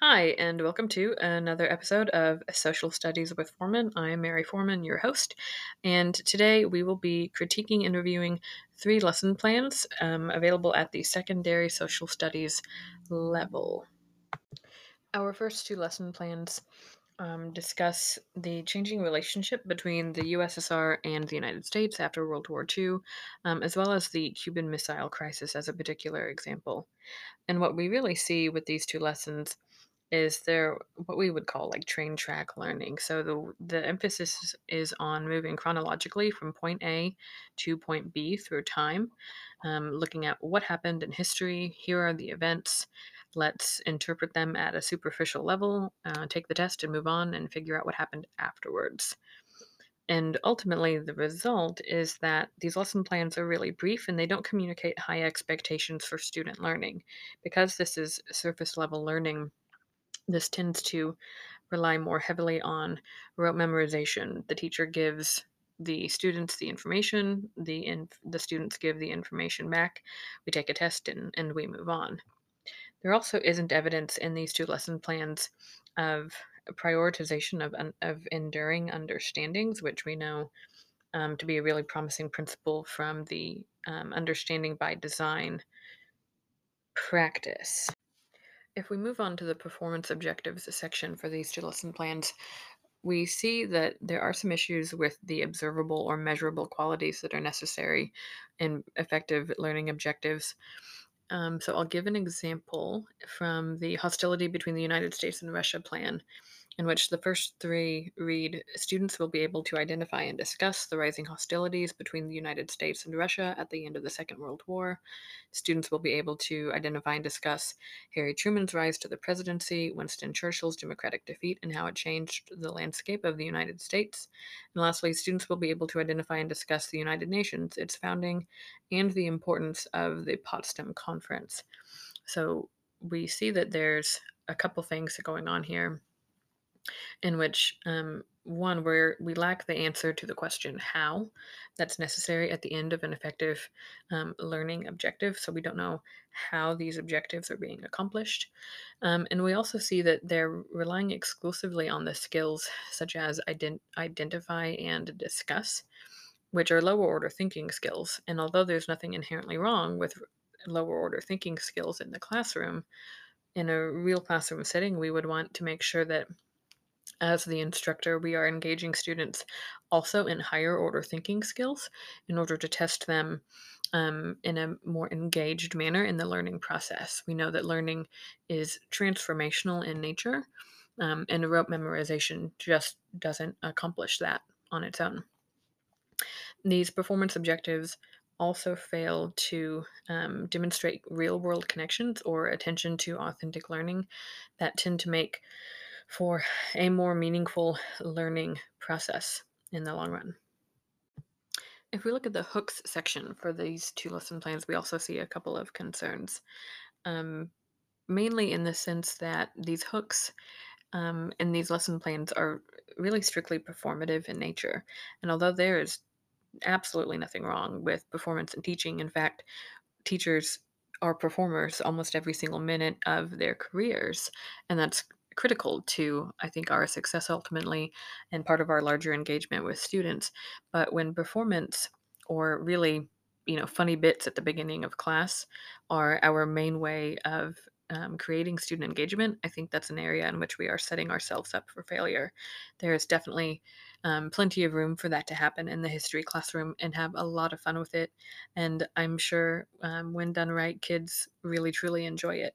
Hi, and welcome to another episode of Social Studies with Foreman. I am Mary Foreman, your host, and today we will be critiquing and reviewing three lesson plans um, available at the secondary social studies level. Our first two lesson plans um, discuss the changing relationship between the USSR and the United States after World War II, um, as well as the Cuban Missile Crisis as a particular example. And what we really see with these two lessons is there what we would call like train track learning. So the the emphasis is on moving chronologically from point A to point B through time, um, looking at what happened in history. Here are the events. Let's interpret them at a superficial level, uh, take the test and move on and figure out what happened afterwards. And ultimately, the result is that these lesson plans are really brief and they don't communicate high expectations for student learning. Because this is surface level learning, this tends to rely more heavily on rote memorization. The teacher gives the students the information, the inf- the students give the information back. We take a test and, and we move on. There also isn't evidence in these two lesson plans of prioritization of, of enduring understandings, which we know um, to be a really promising principle from the um, understanding by design practice. If we move on to the performance objectives section for these two lesson plans, we see that there are some issues with the observable or measurable qualities that are necessary in effective learning objectives. Um, so I'll give an example from the hostility between the United States and Russia plan in which the first three read Students will be able to identify and discuss the rising hostilities between the United States and Russia at the end of the Second World War. Students will be able to identify and discuss Harry Truman's rise to the presidency, Winston Churchill's Democratic defeat, and how it changed the landscape of the United States. And lastly, students will be able to identify and discuss the United Nations, its founding, and the importance of the Potsdam Conference. So we see that there's a couple things going on here in which um, one where we lack the answer to the question how that's necessary at the end of an effective um, learning objective so we don't know how these objectives are being accomplished um, and we also see that they're relying exclusively on the skills such as ident- identify and discuss which are lower order thinking skills and although there's nothing inherently wrong with lower order thinking skills in the classroom in a real classroom setting we would want to make sure that as the instructor, we are engaging students also in higher order thinking skills in order to test them um, in a more engaged manner in the learning process. We know that learning is transformational in nature, um, and rote memorization just doesn't accomplish that on its own. These performance objectives also fail to um, demonstrate real world connections or attention to authentic learning that tend to make for a more meaningful learning process in the long run. If we look at the hooks section for these two lesson plans, we also see a couple of concerns. Um, mainly in the sense that these hooks um, in these lesson plans are really strictly performative in nature. And although there is absolutely nothing wrong with performance and teaching, in fact, teachers are performers almost every single minute of their careers. And that's critical to, I think, our success ultimately and part of our larger engagement with students. But when performance or really, you know, funny bits at the beginning of class are our main way of um, creating student engagement, I think that's an area in which we are setting ourselves up for failure. There is definitely um, plenty of room for that to happen in the history classroom and have a lot of fun with it. And I'm sure um, when done right, kids really truly enjoy it.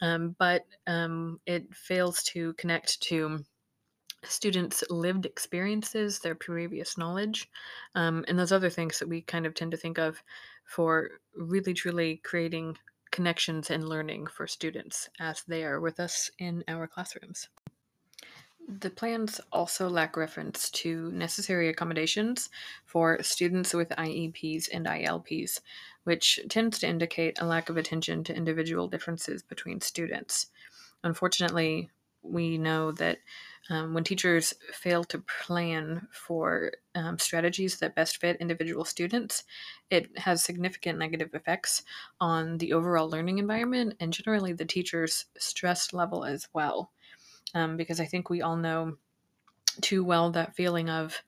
Um, but um, it fails to connect to students' lived experiences, their previous knowledge, um, and those other things that we kind of tend to think of for really truly creating connections and learning for students as they are with us in our classrooms. The plans also lack reference to necessary accommodations for students with IEPs and ILPs, which tends to indicate a lack of attention to individual differences between students. Unfortunately, we know that um, when teachers fail to plan for um, strategies that best fit individual students, it has significant negative effects on the overall learning environment and generally the teacher's stress level as well. Um, because I think we all know too well that feeling of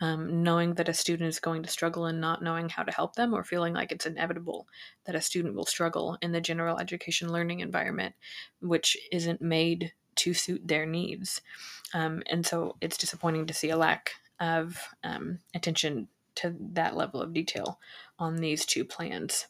um, knowing that a student is going to struggle and not knowing how to help them, or feeling like it's inevitable that a student will struggle in the general education learning environment, which isn't made to suit their needs. Um, and so it's disappointing to see a lack of um, attention to that level of detail on these two plans.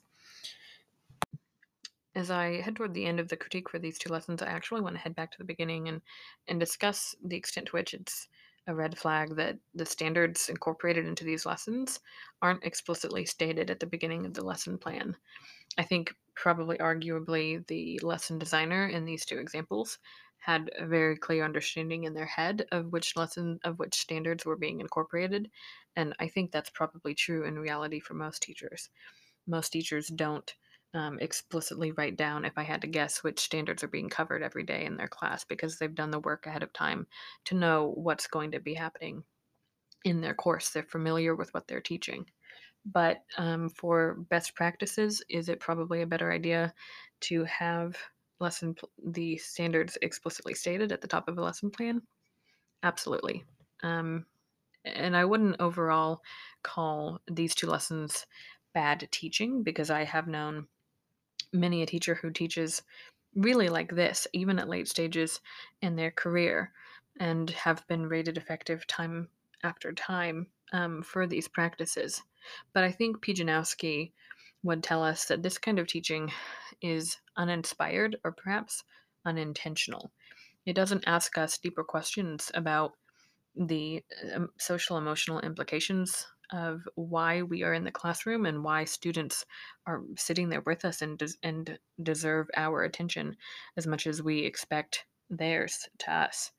As I head toward the end of the critique for these two lessons, I actually want to head back to the beginning and, and discuss the extent to which it's a red flag that the standards incorporated into these lessons aren't explicitly stated at the beginning of the lesson plan. I think probably arguably the lesson designer in these two examples had a very clear understanding in their head of which lesson of which standards were being incorporated and i think that's probably true in reality for most teachers most teachers don't um, explicitly write down if I had to guess which standards are being covered every day in their class because they've done the work ahead of time to know what's going to be happening in their course. They're familiar with what they're teaching. But um, for best practices, is it probably a better idea to have lesson the standards explicitly stated at the top of a lesson plan? Absolutely. Um, and I wouldn't overall call these two lessons bad teaching because I have known many a teacher who teaches really like this, even at late stages in their career, and have been rated effective time after time um, for these practices. But I think P. Would tell us that this kind of teaching is uninspired or perhaps unintentional. It doesn't ask us deeper questions about the um, social emotional implications of why we are in the classroom and why students are sitting there with us and des- and deserve our attention as much as we expect theirs to us.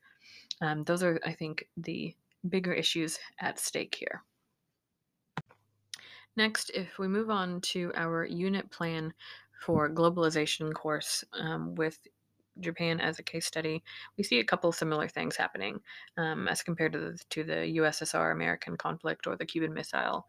Um, those are, I think, the bigger issues at stake here. Next, if we move on to our unit plan for globalization course um, with Japan as a case study, we see a couple similar things happening um, as compared to the, to the USSR American conflict or the Cuban Missile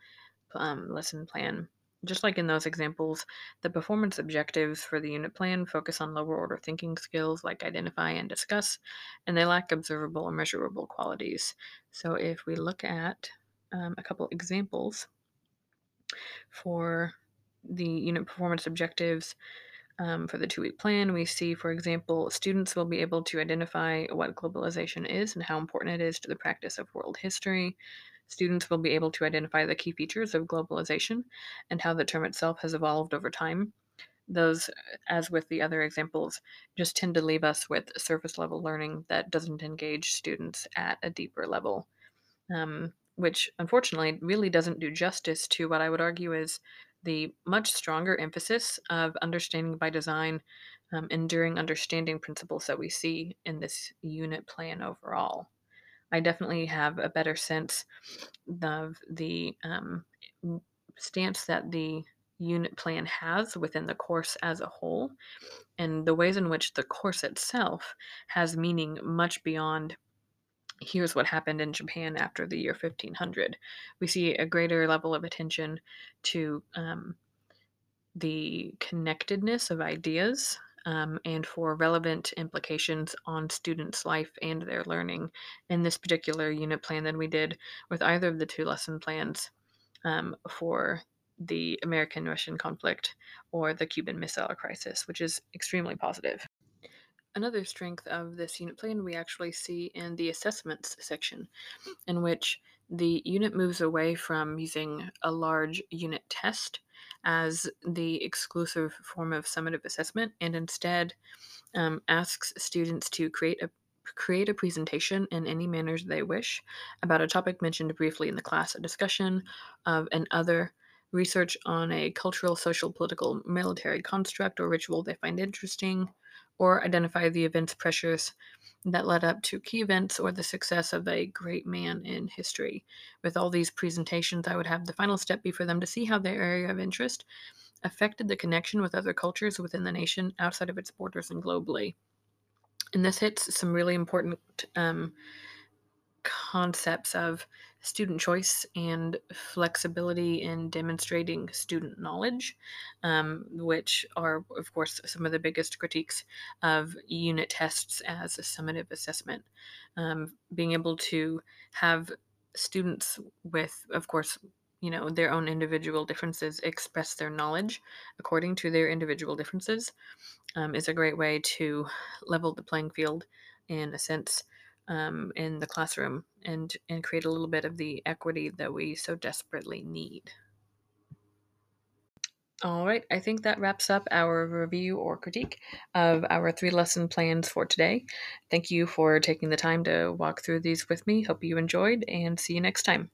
um, lesson plan. Just like in those examples, the performance objectives for the unit plan focus on lower order thinking skills like identify and discuss, and they lack observable or measurable qualities. So if we look at um, a couple examples for the unit performance objectives, um, for the two week plan, we see, for example, students will be able to identify what globalization is and how important it is to the practice of world history. Students will be able to identify the key features of globalization and how the term itself has evolved over time. Those, as with the other examples, just tend to leave us with surface level learning that doesn't engage students at a deeper level, um, which unfortunately really doesn't do justice to what I would argue is the much stronger emphasis of understanding by design, um, enduring understanding principles that we see in this unit plan overall. I definitely have a better sense of the um, stance that the unit plan has within the course as a whole and the ways in which the course itself has meaning much beyond here's what happened in Japan after the year 1500. We see a greater level of attention to um, the connectedness of ideas um, and for relevant implications on students' life and their learning in this particular unit plan than we did with either of the two lesson plans um, for the American Russian conflict or the Cuban Missile Crisis, which is extremely positive. Another strength of this unit plan we actually see in the assessments section, in which the unit moves away from using a large unit test as the exclusive form of summative assessment and instead um, asks students to create a create a presentation in any manners they wish about a topic mentioned briefly in the class, a discussion of an other research on a cultural, social, political, military construct or ritual they find interesting, or identify the events pressures that led up to key events or the success of a great man in history. With all these presentations, I would have the final step be for them to see how their area of interest affected the connection with other cultures within the nation outside of its borders and globally. And this hits some really important um, concepts of student choice and flexibility in demonstrating student knowledge, um, which are, of course, some of the biggest critiques of unit tests as a summative assessment. Um, being able to have students with, of course, you know, their own individual differences express their knowledge according to their individual differences um, is a great way to level the playing field in a sense um, in the classroom and and create a little bit of the equity that we so desperately need. All right, I think that wraps up our review or critique of our three lesson plans for today. Thank you for taking the time to walk through these with me. Hope you enjoyed and see you next time.